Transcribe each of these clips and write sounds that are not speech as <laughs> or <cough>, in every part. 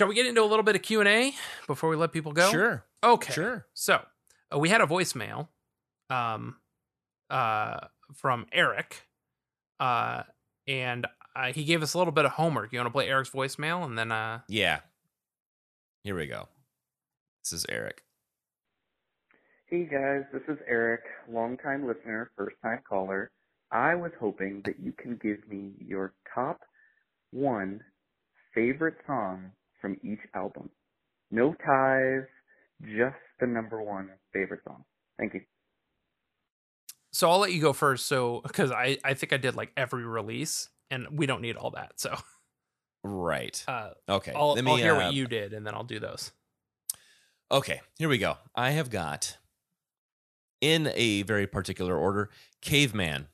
Shall we get into a little bit of Q and A before we let people go? Sure. Okay. Sure. So uh, we had a voicemail, um, uh, from Eric, uh, and uh, he gave us a little bit of homework. You want to play Eric's voicemail, and then uh, Yeah. Here we go. This is Eric. Hey guys, this is Eric, longtime listener, first time caller. I was hoping that you can give me your top one favorite song from each album. No ties, just the number one favorite song. Thank you. so I'll let you go first. So because I I think I did like every release, and we don't need all that. So Right. uh, Okay. I'll, Let I'll me hear uh, what you did, and then I'll do those. Okay, here we go. I have got in a very particular order Caveman,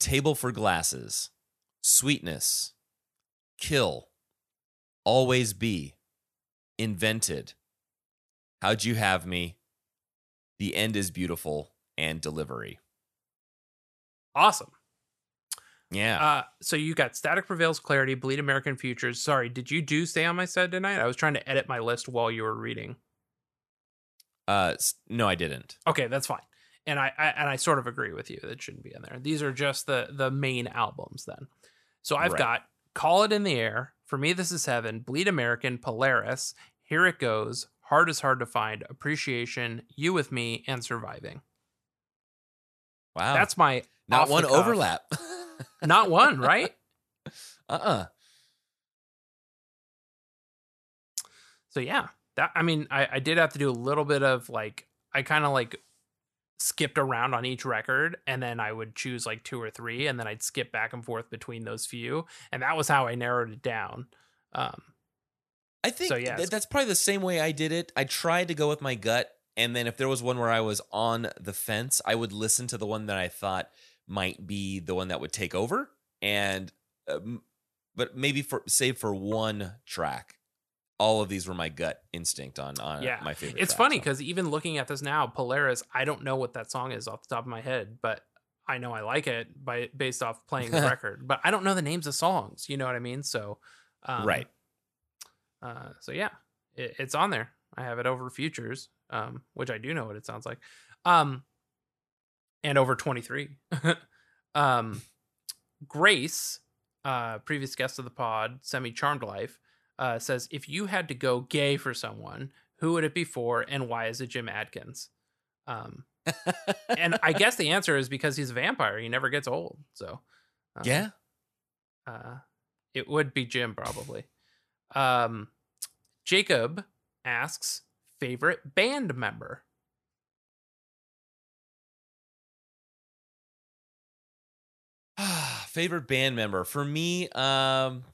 Table for Glasses, Sweetness, Kill, Always Be, Invented, How'd You Have Me, The End is Beautiful, and Delivery. Awesome. Yeah. Uh, so you got Static Prevails, Clarity, Bleed American Futures. Sorry, did you do Stay on My Side tonight? I was trying to edit my list while you were reading. Uh, no, I didn't. Okay, that's fine. And I, I and I sort of agree with you that shouldn't be in there. These are just the the main albums then. So I've Right. got Call It in the Air. For me, this is Heaven. Bleed American, Polaris. Here it goes. Heart is hard to find. Appreciation. You with me and surviving. Wow. That's my not one overlap. <laughs> Not one, right? uh uh So yeah, that I mean, I, I did have to do a little bit of like I kind of like skipped around on each record and then I would choose like two or three and then I'd skip back and forth between those few and that was how I narrowed it down. Um I think So, yeah, th- that's probably the same way I did it. I tried to go with my gut, and then if there was one where I was on the fence, I would listen to the one that I thought might be the one that would take over, and um, but maybe for save for one track. All of these were my gut instinct on on Yeah. my favorite. it's track, funny so. because even looking at this now, Polaris, I don't know what that song is off the top of my head, but I know I like it by based off playing the <laughs> record, but I don't know the names of songs. You know what I mean? So, um, right, Uh, so yeah, it, it's on there. I have it over futures, um, which I do know what it sounds like, um, and over twenty three. <laughs> um, Grace, uh, previous guest of the pod, semi charmed life, uh, says if you had to go gay for someone, who would it be for, and why is it Jim Adkins? Um, <laughs> and I guess the answer is because he's a vampire. He never gets old. So um, yeah, uh, it would be Jim probably. Um, Jacob asks favorite band member. <sighs> favorite band member for me. Um,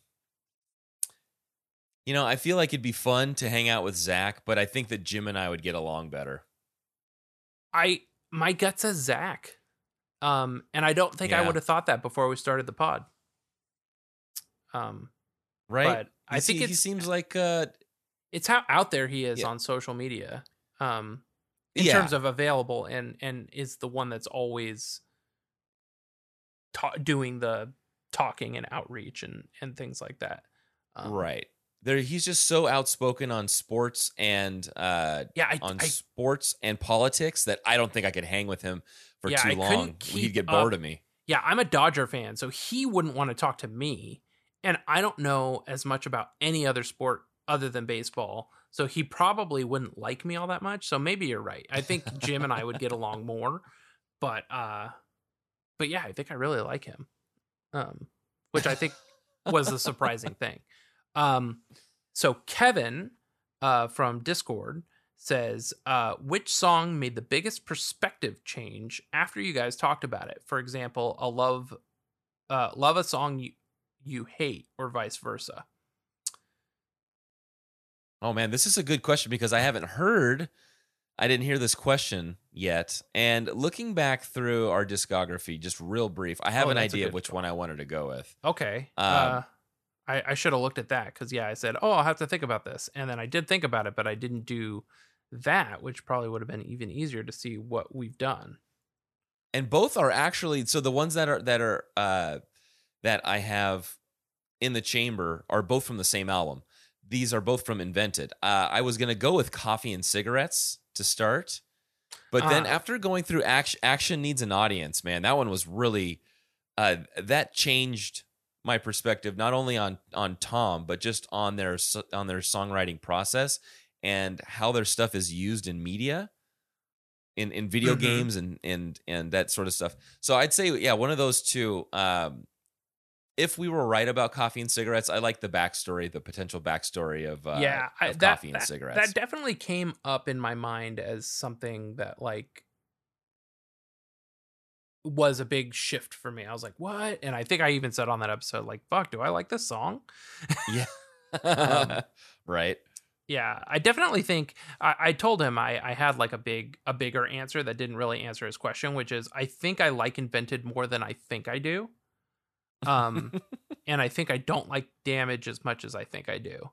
you know, I feel like it'd be fun to hang out with Zach, but I think that Jim and I would get along better. I my gut says Zach, um, and I don't think I would have thought that before we started the pod. Um, Right? I You think see- he seems like uh, it's how out there he is Yeah. on social media, um, in Yeah. terms of available, and and is the one that's always ta- doing the talking and outreach and and things like that. Um, right. There, he's just so outspoken on sports and uh, Yeah, I, on I sports and politics that I don't think I could hang with him for Yeah, too I long. He'd get bored up. of me. Yeah, I'm a Dodger fan, so he wouldn't want to talk to me. And I don't know as much about any other sport other than baseball. So he probably wouldn't like me all that much. So maybe you're right. I think Jim and I would get along <laughs> more. But uh but yeah, I think I really like him. Um which I think was the surprising thing. Um so Kevin uh from Discord says uh which song made the biggest perspective change after you guys talked about it for example a love uh love a song you you hate or vice versa Oh man, this is a good question because I haven't heard, I didn't hear this question yet. And looking back through our discography, just real brief, I have Oh, an idea which one. one I wanted to go with. okay Um, uh i i should have looked at that because yeah i said oh i'll have to think about this and then i did think about it but i didn't do that which probably would have been even easier to see what we've done and both are actually so the ones that are that are uh that I have in the chamber are both from the same album. these are both from Invented. Uh, I was going to go with Coffee and Cigarettes to start. But then Ah. after going through action, action needs an audience, man, that one was really uh, that changed my perspective not only on on Tom but just on their on their songwriting process and how their stuff is used in media in in video Mhm. games and and and that sort of stuff. So I'd say yeah, one of those two um if we were right about coffee and cigarettes, I like the backstory, the potential backstory of uh, yeah, I, of that, coffee and that- cigarettes. That definitely came up in my mind as something that like was a big shift for me. I was like, "What?" And I think I even said on that episode, like, "Fuck, do I like this song?" yeah, <laughs> <laughs> Um, right. Yeah, I definitely think I, I told him I, I had like a big a bigger answer that didn't really answer his question, which is I think I like invented more than I think I do. Um <laughs> and I think I don't like damage as much as I think I do.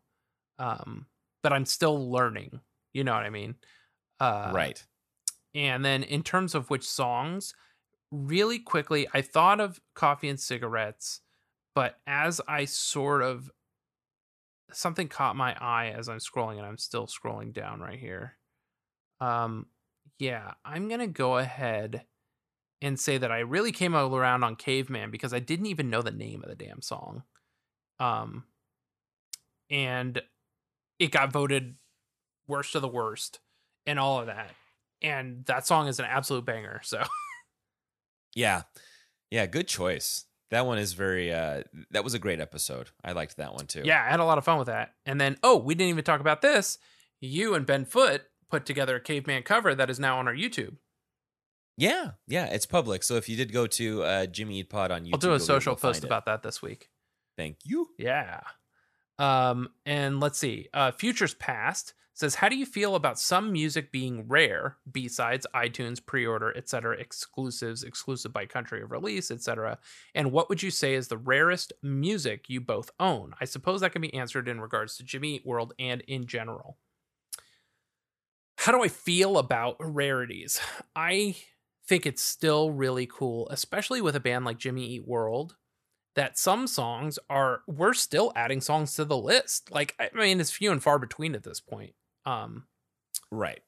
Um but I'm still learning. You know what I mean? Uh right. and then in terms of which songs, really quickly, I thought of coffee and cigarettes, but as I sort of something caught my eye as I'm scrolling and I'm still scrolling down right here. Um yeah, I'm to go ahead and say that I really came around on Caveman because I didn't even know the name of the damn song. Um and it got voted worst of the worst and all of that and that song is an absolute banger. So <laughs> Yeah. Yeah, good choice. That one is very uh that was a great episode. I liked that one too. yeah, I had a lot of fun with that. And then oh, we didn't even talk about this. You and Ben Foot put together a caveman cover that is now on our YouTube. Yeah, yeah, it's public. So if you did go to uh Jimmy Eat Pod on YouTube, I'll do a social post about that this week. Thank you. Yeah. Um, and let's see. Uh, Futures Past says, "How do you feel about some music being rare? B-sides, iTunes, pre-order, etc., exclusives, exclusive by country of release, etc. And what would you say is the rarest music you both own? I suppose that can be answered in regards to Jimmy Eat World and in general. How do I feel about rarities? I think it's still really cool, especially with a band like Jimmy Eat World." that some songs are we're still adding songs to the list. Like I mean it's few and far between at this point. Um Right.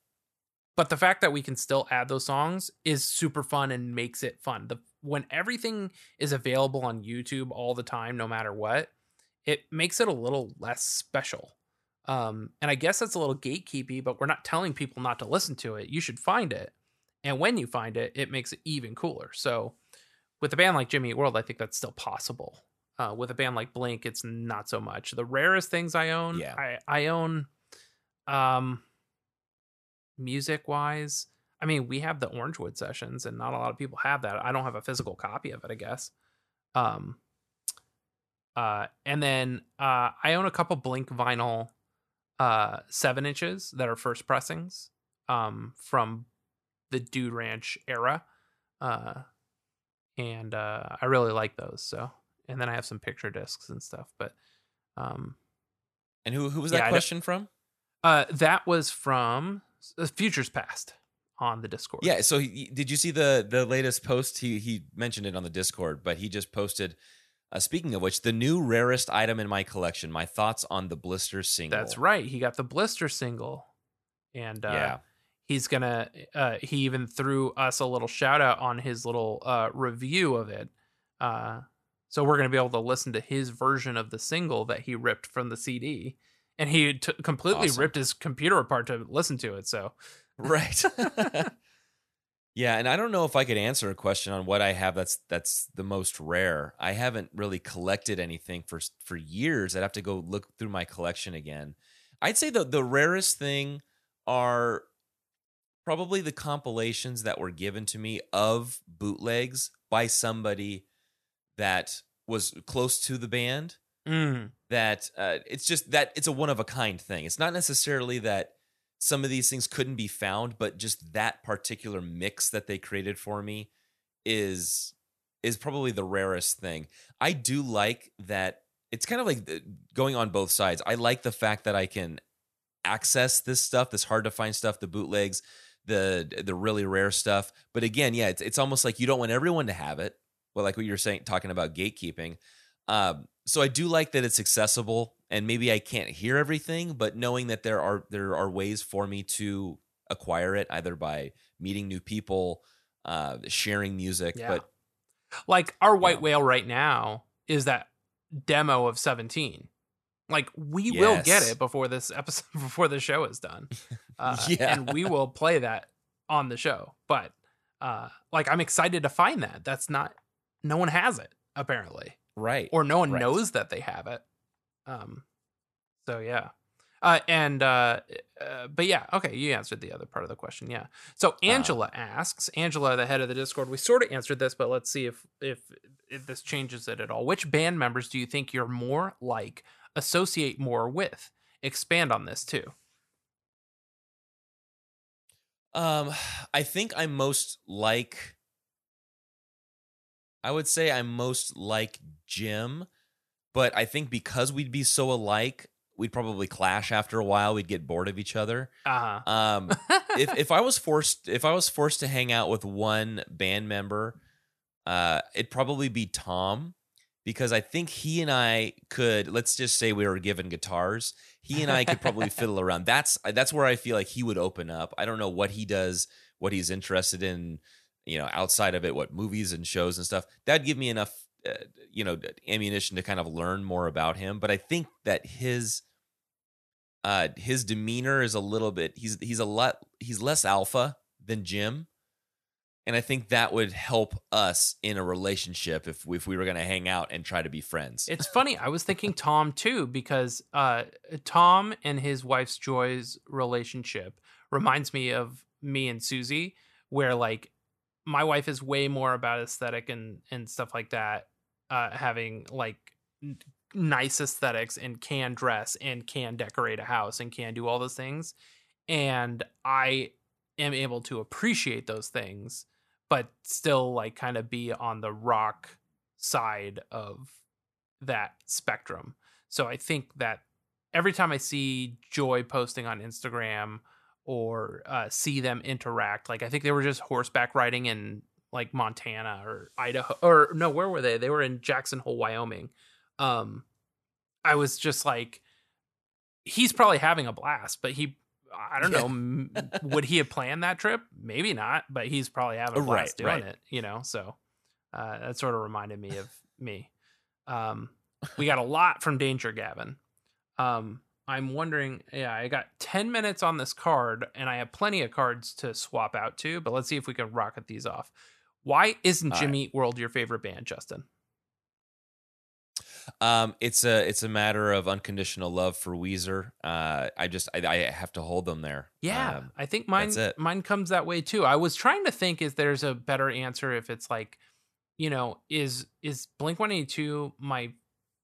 but the fact that we can still add those songs is super fun and makes it fun. The when everything is available on YouTube all the time no matter what, it makes it a little less special. Um and I guess that's a little gatekeepy, but we're not telling people not to listen to it. You should find it. And when you find it, it makes it even cooler. So with a band like Jimmy Eat World, I think that's still possible. Uh, with a band like Blink, it's not so much. The rarest things I own, Yeah. I, I own, um, music wise. I mean, we have the Orangewood sessions, and not a lot of people have that. I don't have a physical copy of it, I guess. Um, uh, and then uh, I own a couple Blink vinyl, uh, seven inches that are first pressings, um, from the Dude Ranch era. Uh, and uh, I really like those. So, and then I have some picture discs and stuff. But um, And who who was Yeah, that I question from? Uh, that was from uh, Futures Past on the Discord. Yeah, so he, did you see the the latest post? He he mentioned it on the Discord, but he just posted. Uh, speaking of which, the new rarest item in my collection. My thoughts on the blister single. that's right. He got the Blister single, and uh, Yeah, he's gonna. Uh, he even threw us a little shout out on his little uh, review of it. Uh, so we're gonna be able to listen to his version of the single that he ripped from the CD, and he t- completely Awesome. ripped his computer apart to listen to it. So right. <laughs> <laughs> yeah, and I don't know if I could answer a question on what I have that's that's the most rare. I haven't really collected anything for for years. I'd have to go look through my collection again. I'd say the the rarest thing are probably the compilations that were given to me of bootlegs by somebody that was close to the band mm, that uh, it's just that it's a one of a kind thing. It's not necessarily that some of these things couldn't be found, but just that particular mix that they created for me is is probably the rarest thing. I do like that it's kind of like going on both sides. I like the fact that I can access this stuff, this hard to find stuff, the bootlegs, the the really rare stuff. But again, yeah, it's it's almost like you don't want everyone to have it. Well, like what you're saying, talking about gatekeeping. Um, so I do like that it's accessible and maybe I can't hear everything, but knowing that there are there are ways for me to acquire it either by meeting new people, uh, sharing music. Yeah. But Like our white Yeah. whale right now is that demo of 17. Like we will get it before this episode <laughs> before the show is done. <laughs> Uh, Yeah. and we will play that on the show. But uh like I'm excited to find that. That's not no one has it apparently. Right, Or no one Right. knows that they have it. Um so yeah. Uh, and uh, uh, but yeah, okay, you answered the other part of the question. Yeah. So Angela asks, Angela, the head of the Discord, we sort of answered this, but let's see if if if this changes it at all. Which band members do you think you're more like, associate more with? Expand on this too. Um, I think I'm most like. I would say I'm most like Jim, but I think because we'd be so alike, we'd probably clash after a while. We'd get bored of each other. Uh Um, <laughs> if if I was forced if I was forced to hang out with one band member, uh, it'd probably be Tom because I think he and I could let's just say we were given guitars. He and I could probably <laughs> fiddle around. That's that's where I feel like he would open up. I don't know what he does, what he's interested in, you know, outside of it, what movies and shows and stuff. That'd give me enough, uh, you know, ammunition to kind of learn more about him. But I think that his uh his demeanor is a little bit he's he's a lot he's less alpha than Jim. And I think that would help us in a relationship if if we were going to hang out and try to be friends. It's funny. I was thinking Tom too because uh, Tom and his wife's Joy's relationship reminds me of me and Susie, where like my wife is way more about aesthetic and and stuff like that, uh, having like nice aesthetics and can dress and can decorate a house and can do all those things, and I am able to appreciate those things, but still like kind of be on the rock side of that spectrum. So I think that every time I see Joy posting on Instagram or uh, see them interact, like I think they were just horseback riding in like Montana or Idaho, or no, where were they? They were in Jackson Hole, Wyoming. Um, I was just like, he's probably having a blast, but he. I don't know. would he have planned that trip? Maybe not, but he's probably having a Right, blast doing right. it. You know, so uh, that sort of reminded me of me. Um, we got a lot from Danger Gavin. Um, I'm wondering, yeah, I got 10 minutes on this card and I have plenty of cards to swap out to, but let's see if we can rocket these off. Why isn't All Jimmy Eat World your favorite band, Justin? Um, it's a it's a matter of unconditional love for Weezer. Uh, I just I, I have to hold them there. Yeah, Um, I think mine mine comes that way too. I was trying to think if there's a better answer if it's like, you know, is is Blink 182 my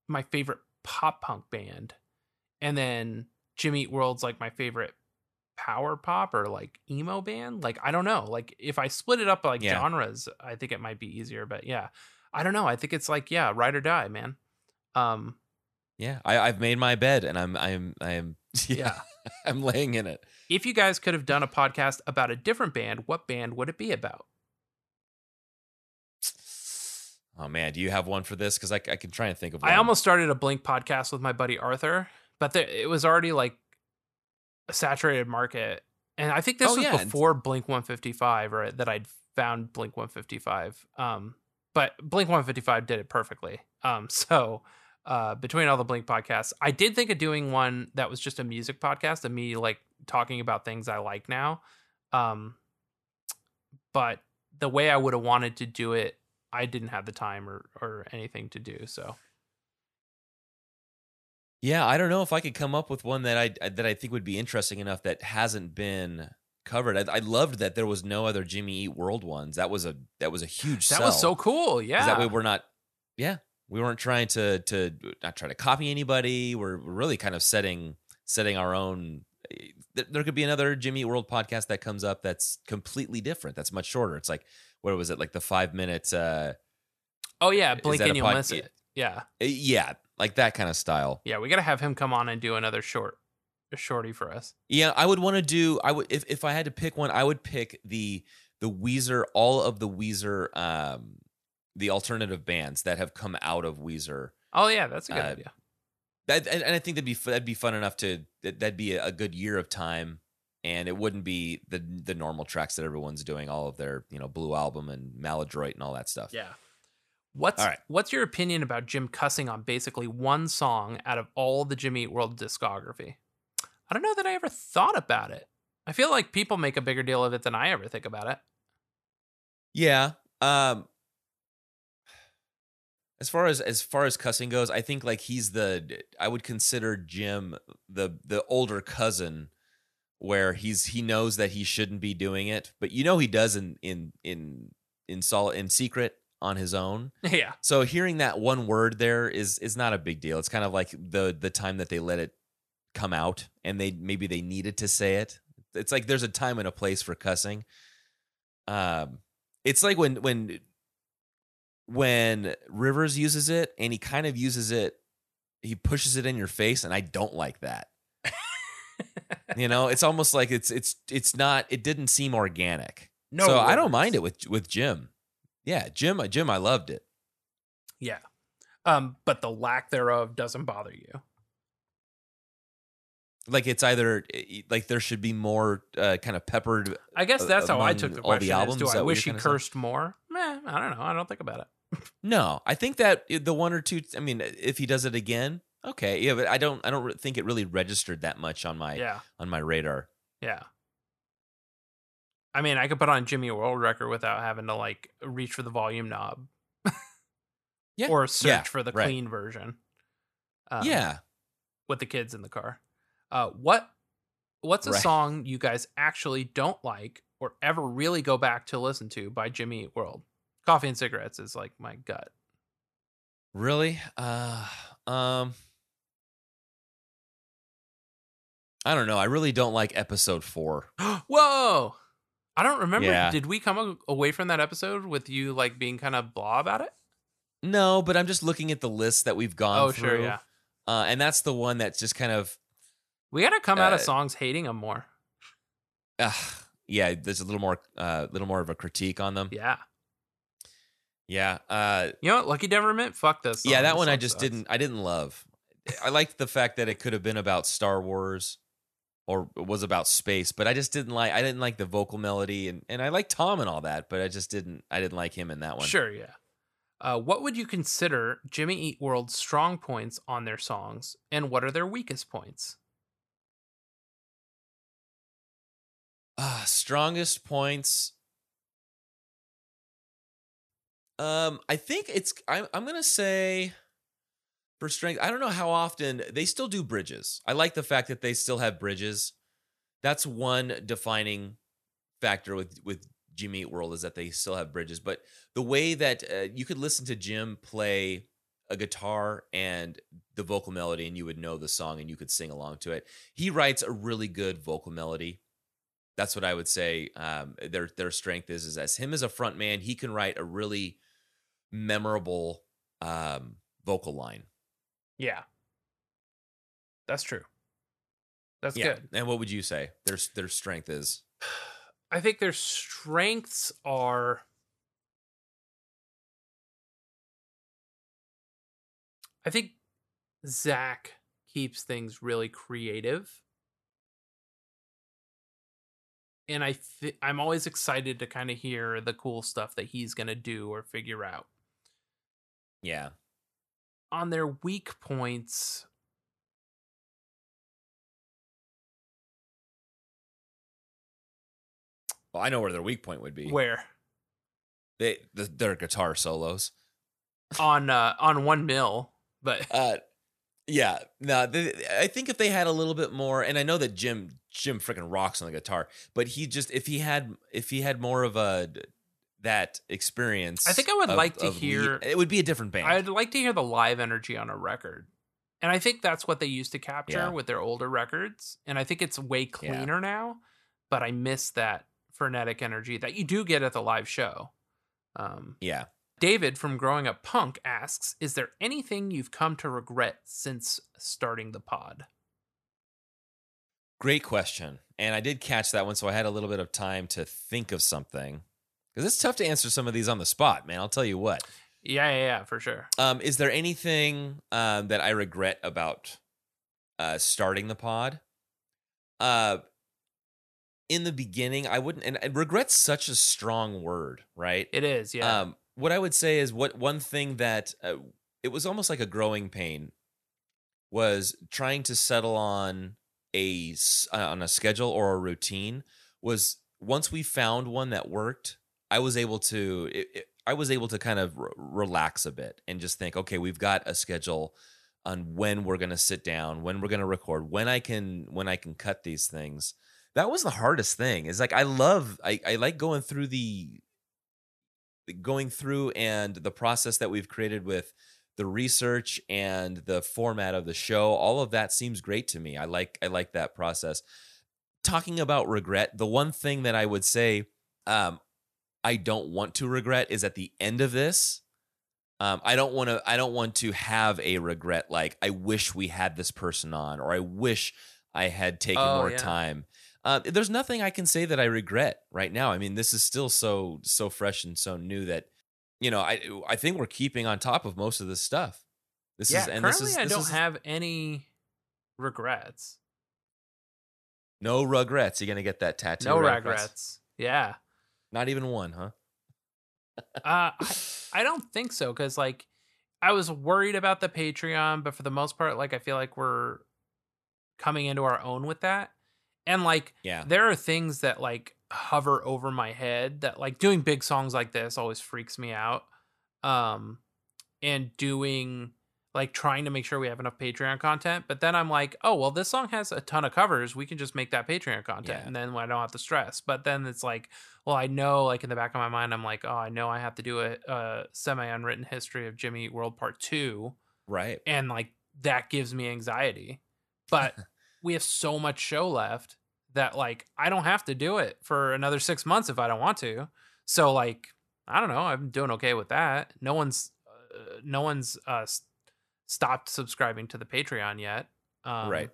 my favorite pop punk band and then Jimmy Eat World's like my favorite power pop or like emo band? Like I don't know. Like if I split it up like Yeah. genres, I think it might be easier, but yeah. I don't know. I think it's like yeah, ride or die, man. Um yeah, I, I've made my bed and I'm I'm I'm <laughs> yeah, yeah. I'm laying in it. if you guys could have done a podcast about a different band, what band would it be about? Oh man, do you have one for this? Because I, I can try and think of. I almost started a Blink podcast with my buddy Arthur, but there, it was already like a saturated market, and I think this Oh, was yeah, before Blink 155, or that I'd found Blink 155. Um, but Blink 155 did it perfectly. Um, <laughs> so uh, between all the Blink podcasts, I did think of doing one that was just a music podcast of me like talking about things I like now. Um, but the way I would have wanted to do it, I didn't have the time or or anything to do. So. Yeah, I don't know if I could come up with one that I that I think would be interesting enough that hasn't been covered. I, I loved that there was no other Jimmy Eat World ones. That was a that was a huge. That was so cool. Yeah. That way we're not. Yeah, we weren't trying to to not try to copy anybody. We're we're really kind of setting setting our own. There could be another Jimmy Eat World podcast that comes up that's completely different. That's much shorter. It's like what was it like the five minute? uh oh yeah, blink and you'll pod- miss it. Yeah. Yeah, like that kind of style. Yeah, we got to have him come on and do another short a shorty for us. Yeah, I would want to do. I would if if I had to pick one, I would pick the the Weezer, all of the Weezer, um, the alternative bands that have come out of Weezer. Oh yeah, that's a good Uh, idea. that, and and I think that'd be that'd be fun enough to that- that'd be a good year of time, and it wouldn't be the the normal tracks that everyone's doing, all of their you know Blue album and Maladroit and all that stuff. Yeah. What's right. what's your opinion about Jim cussing on basically one song out of all the Jimmy Eat World discography? I don't know that I ever thought about it. I feel like people make a bigger deal of it than I ever think about it. Yeah. Um as far as as far as cussing goes, I think like he's the I would consider Jim the the older cousin where he's he knows that he shouldn't be doing it, but you know he does in in in in sol in secret on his own. <laughs> yeah. So hearing that one word there is is not a big deal. It's kind of like the the time that they let it come out and they maybe they needed to say it. It's like there's a time and a place for cussing. Um it's like when when when Rivers uses it and he kind of uses it he pushes it in your face and I don't like that. <laughs> you know, it's almost like it's it's it's not it didn't seem organic. No. so I don't mind it with with Jim. Yeah, Jim Jim I loved it. Yeah. Um, but the lack thereof doesn't bother you. like it's either eh, like there should be more uh, kind of peppered I guess that's how I took the all the albums, is, do is I wish he you're saying? cursed more? Meh, I don't know. I don't think about it. <laughs> no i think that the one or two i mean if he does it again okay yeah but i don't i don't think it really registered that much on my Yeah. on my radar Yeah. I mean, I could put on Jimmy World Record without having to like reach for the volume knob. <laughs> Yeah. Or search Yeah, for the right. clean version. Um, yeah With the kids in the car. Uh, what What's a Right. song you guys actually don't like or ever really go back to listen to by Jimmy Eat World? Coffee and cigarettes is like my gut. really uh um i don't know i really don't like episode four <gasps> Whoa! I don't remember. Yeah. Did we come away from that episode with you like being kind of blah about it? no but i'm just looking at the list that we've gone oh, through sure, yeah. uh, and that's the one that's just kind of We got to come out of Uh, songs hating them more. uh, yeah there's a little more uh little more of a critique on them Yeah. yeah uh You know what? Lucky Denver Mint? Fuck this. yeah that This one i just sucks. didn't i didn't love i liked the fact that it could have been about star wars or was about space but i just didn't like i didn't like the vocal melody and and i like tom and all that but i just didn't i didn't like him in that one Sure, yeah. Uh, what would you consider Jimmy Eat World's strong points on their songs, and what are their weakest points? uh, strongest points um i think it's i'm, I'm gonna say for strength i don't know how often they still do bridges i like the fact that they still have bridges that's one defining factor with with Jimmy Eat World is that they still have bridges. But the way that uh, you could listen to Jim play a guitar and the vocal melody, and you would know the song and you could sing along to it. He writes a really good vocal melody. That's what I would say. Um, their their strength is is as him as a front man, he can write a really memorable um, vocal line. Yeah. That's true. That's yeah. good. And what would you say their their strength is? <sighs> I think their strengths are I think Zach keeps things really creative. And I th- I'm always excited to kind of hear the cool stuff that he's going to do or figure out. Yeah. On their weak points, Well, I know where their weak point would be. where they the, their guitar solos. on uh on 1 mill, but <laughs> Uh, yeah, no, they, I think if they had a little bit more, and I know that Jim Jim freaking rocks on the guitar, but he just if he had if he had more of a that experience, I think I would of- like to hear- it would be a different band. I'd like to hear the live energy on a record. And I think that's what they used to capture Yeah. with their older records. And I think it's way Yeah. cleaner now, but I miss that frenetic energy that you do get at the live show. Um, yeah, David from Growing Up Punk asks Is there anything you've come to regret since starting the pod? great question, and I did catch that one, so I had a little bit of time to think of something because it's tough to answer some of these on the spot, man. I'll tell you what. Yeah, yeah, yeah, for sure. Um, is there anything um, that I regret about uh, starting the pod. Uh, in the beginning, I wouldn't, and, regret's such a strong word, right? It is, yeah. Um, what I would say is what one thing that uh, it was almost like a growing pain was trying to settle on a uh, on a schedule or a routine was once we found one that worked i was able to it, it, i was able to kind of r- relax a bit and just think okay we've got a schedule on when we're going to sit down when we're going to record when i can when i can cut these things. That was the hardest thing is like i love i, I like going through the going through and the process that we've created with the research and the format of the show. All of that seems great to me. I like i like that process. Talking about regret the one thing that i would say um i don't want to regret is at the end of this um i don't want to i don't want to have a regret like i wish we had this person on or i wish i had taken Oh, more yeah. time uh, there's nothing i can say that i regret right now i mean this is still so so fresh and so new that you know i i think we're keeping on top of most of this stuff this yeah, is and currently this is I this don't is have any regrets. no regrets you're gonna get that tattoo No across- regrets. Yeah. Not even one huh? Uh, I, <sighs> I don't think so because like I was worried about the Patreon, but for the most part, like I feel like we're coming into our own with that, and like yeah. there are things that like hover over my head that like doing big songs like this always freaks me out. Um, and doing like trying to make sure we have enough Patreon content, but then I'm like, oh well, this song has a ton of covers. We can just make that Patreon content, Yeah. and then I don't have to stress. But then it's like, well, I know, like in the back of my mind, I'm like, oh, I know I have to do a, a semi unwritten history of Jimmy Eat World Part Two, right and like that gives me anxiety. But <laughs> we have so much show left that like I don't have to do it for another six months if I don't want to. So like I don't know, I'm doing okay with that. No one's uh, no one's uh, stopped subscribing to the Patreon yet, um, Right.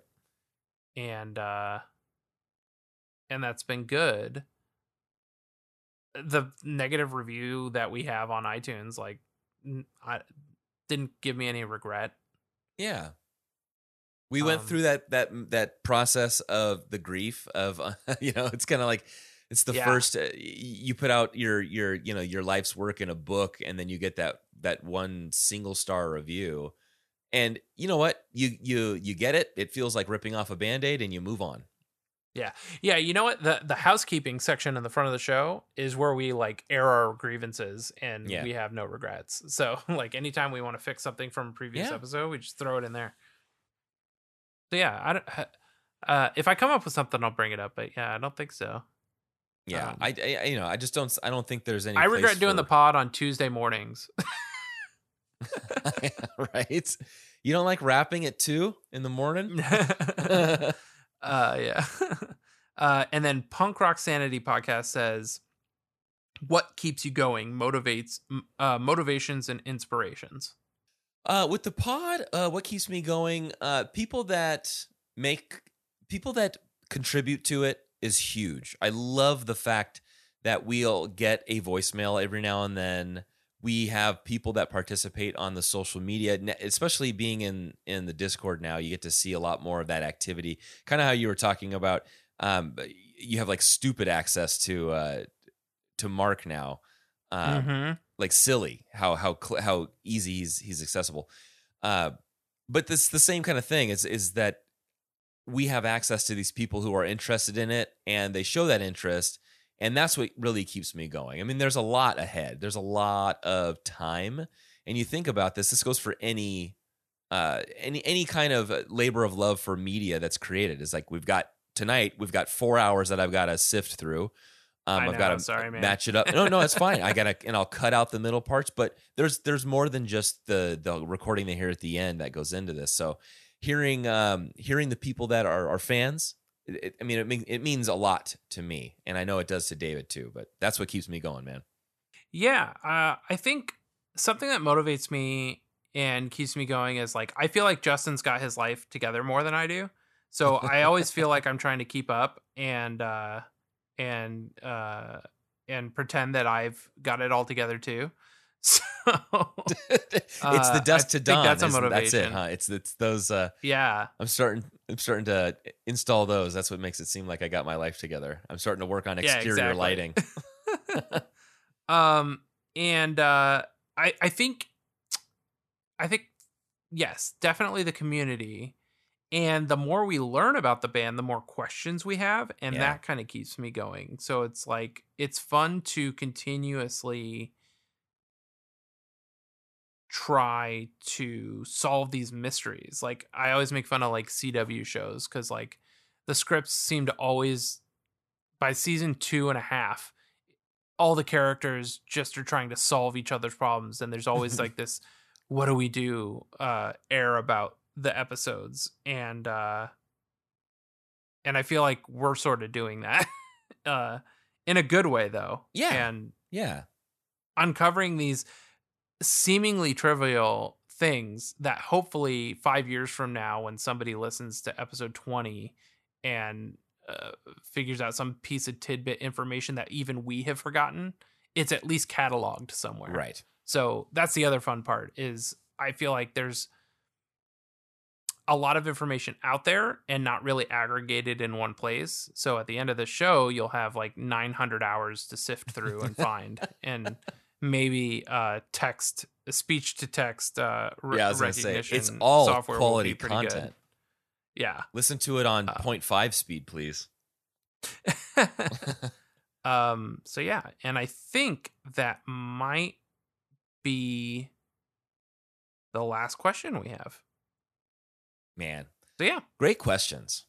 And uh, and that's been good. The negative review that we have on iTunes, like, I didn't give me any regret. Yeah. We went Um, through that that that process of the grief of uh, <laughs> you know it's kind of like it's the Yeah. first uh, you put out your your you know your life's work in a book and then you get that that one single star review and you know what you you you get it it feels like ripping off a band-aid and you move on Yeah, Yeah, you know what? The the housekeeping section in the front of the show is where we like air our grievances and Yeah. we have no regrets. So <laughs> like anytime we want to fix something from a previous Yeah. episode, we just throw it in there. So yeah, I don't uh if I come up with something I'll bring it up, but yeah, I don't think so. yeah Um, I, I you know I just don't I don't think there's any I regret doing the pod on Tuesday mornings. <laughs> <laughs> right you don't like rapping at 2 in the morning <laughs> <laughs> uh yeah. uh and then Punk Rock Sanity podcast says what keeps you going motivates uh motivations and inspirations. Uh, with the pod, uh, what keeps me going? Uh, people that make people that contribute to it is huge. I love the fact that we'll get a voicemail every now and then. We have people that participate on the social media, especially being in in the Discord now. You get to see a lot more of that activity. Kind of how you were talking about. Um, you have like stupid access to uh, to Mark now. Um, Mhm. like silly how how how easy he's he's accessible uh but this the same kind of thing is is that we have access to these people who are interested in it and they show that interest and that's what really keeps me going i mean there's a lot ahead there's a lot of time and you think about this this goes for any uh any any kind of labor of love for media that's created is like we've got tonight we've got four hours that i've got to sift through um, I I've got to sorry, match it up. No, no, it's fine. I <laughs> gotta, and I'll cut out the middle parts. But there's there's more than just the the recording they hear at the end that goes into this. So hearing um hearing the people that are are fans, it, I mean, it it means a lot to me, and I know it does to David too. But that's what keeps me going, man. Yeah, uh, I think something that motivates me and keeps me going is like I feel like Justin's got his life together more than I do. So I always feel like I'm trying to keep up and uh and uh and pretend that I've got it all together too. <laughs> So <laughs> it's Uh, the dust I to dawn. that's a isn't- That's it, huh? It's it's those. Uh, yeah, I'm starting. I'm starting to install those. That's what makes it seem like I got my life together. I'm starting to work on Yeah, exterior exactly. lighting. <laughs> um, and uh, I I think I think yes, definitely the community. And the more we learn about the band, the more questions we have, and Yeah. that kind of keeps me going. So it's like it's fun to continuously try to solve these mysteries. Like I always make fun of like CW shows because like the scripts seem to always by season two and a half, all the characters just are trying to solve each other's problems, and there's always <laughs> like this what do we do uh air about the episodes and uh and I feel like we're sort of doing that <laughs> uh in a good way though. Yeah. And yeah, uncovering these seemingly trivial things that hopefully five years from now, when somebody listens to episode 20 and uh, figures out some piece of tidbit information that even we have forgotten, it's at least cataloged somewhere. right. So that's the other fun part is I feel like there's a lot of information out there and not really aggregated in one place. So at the end of the show, you'll have like 900 hours to sift through and <laughs> find and maybe uh text speech to text uh re- Yeah, gonna say recognition it's all software will quality be content. Good. Yeah. Listen to it on Uh, 0.5 speed, please. <laughs> <laughs> um so yeah, and I think that might be the last question we have. Man, So yeah, great questions.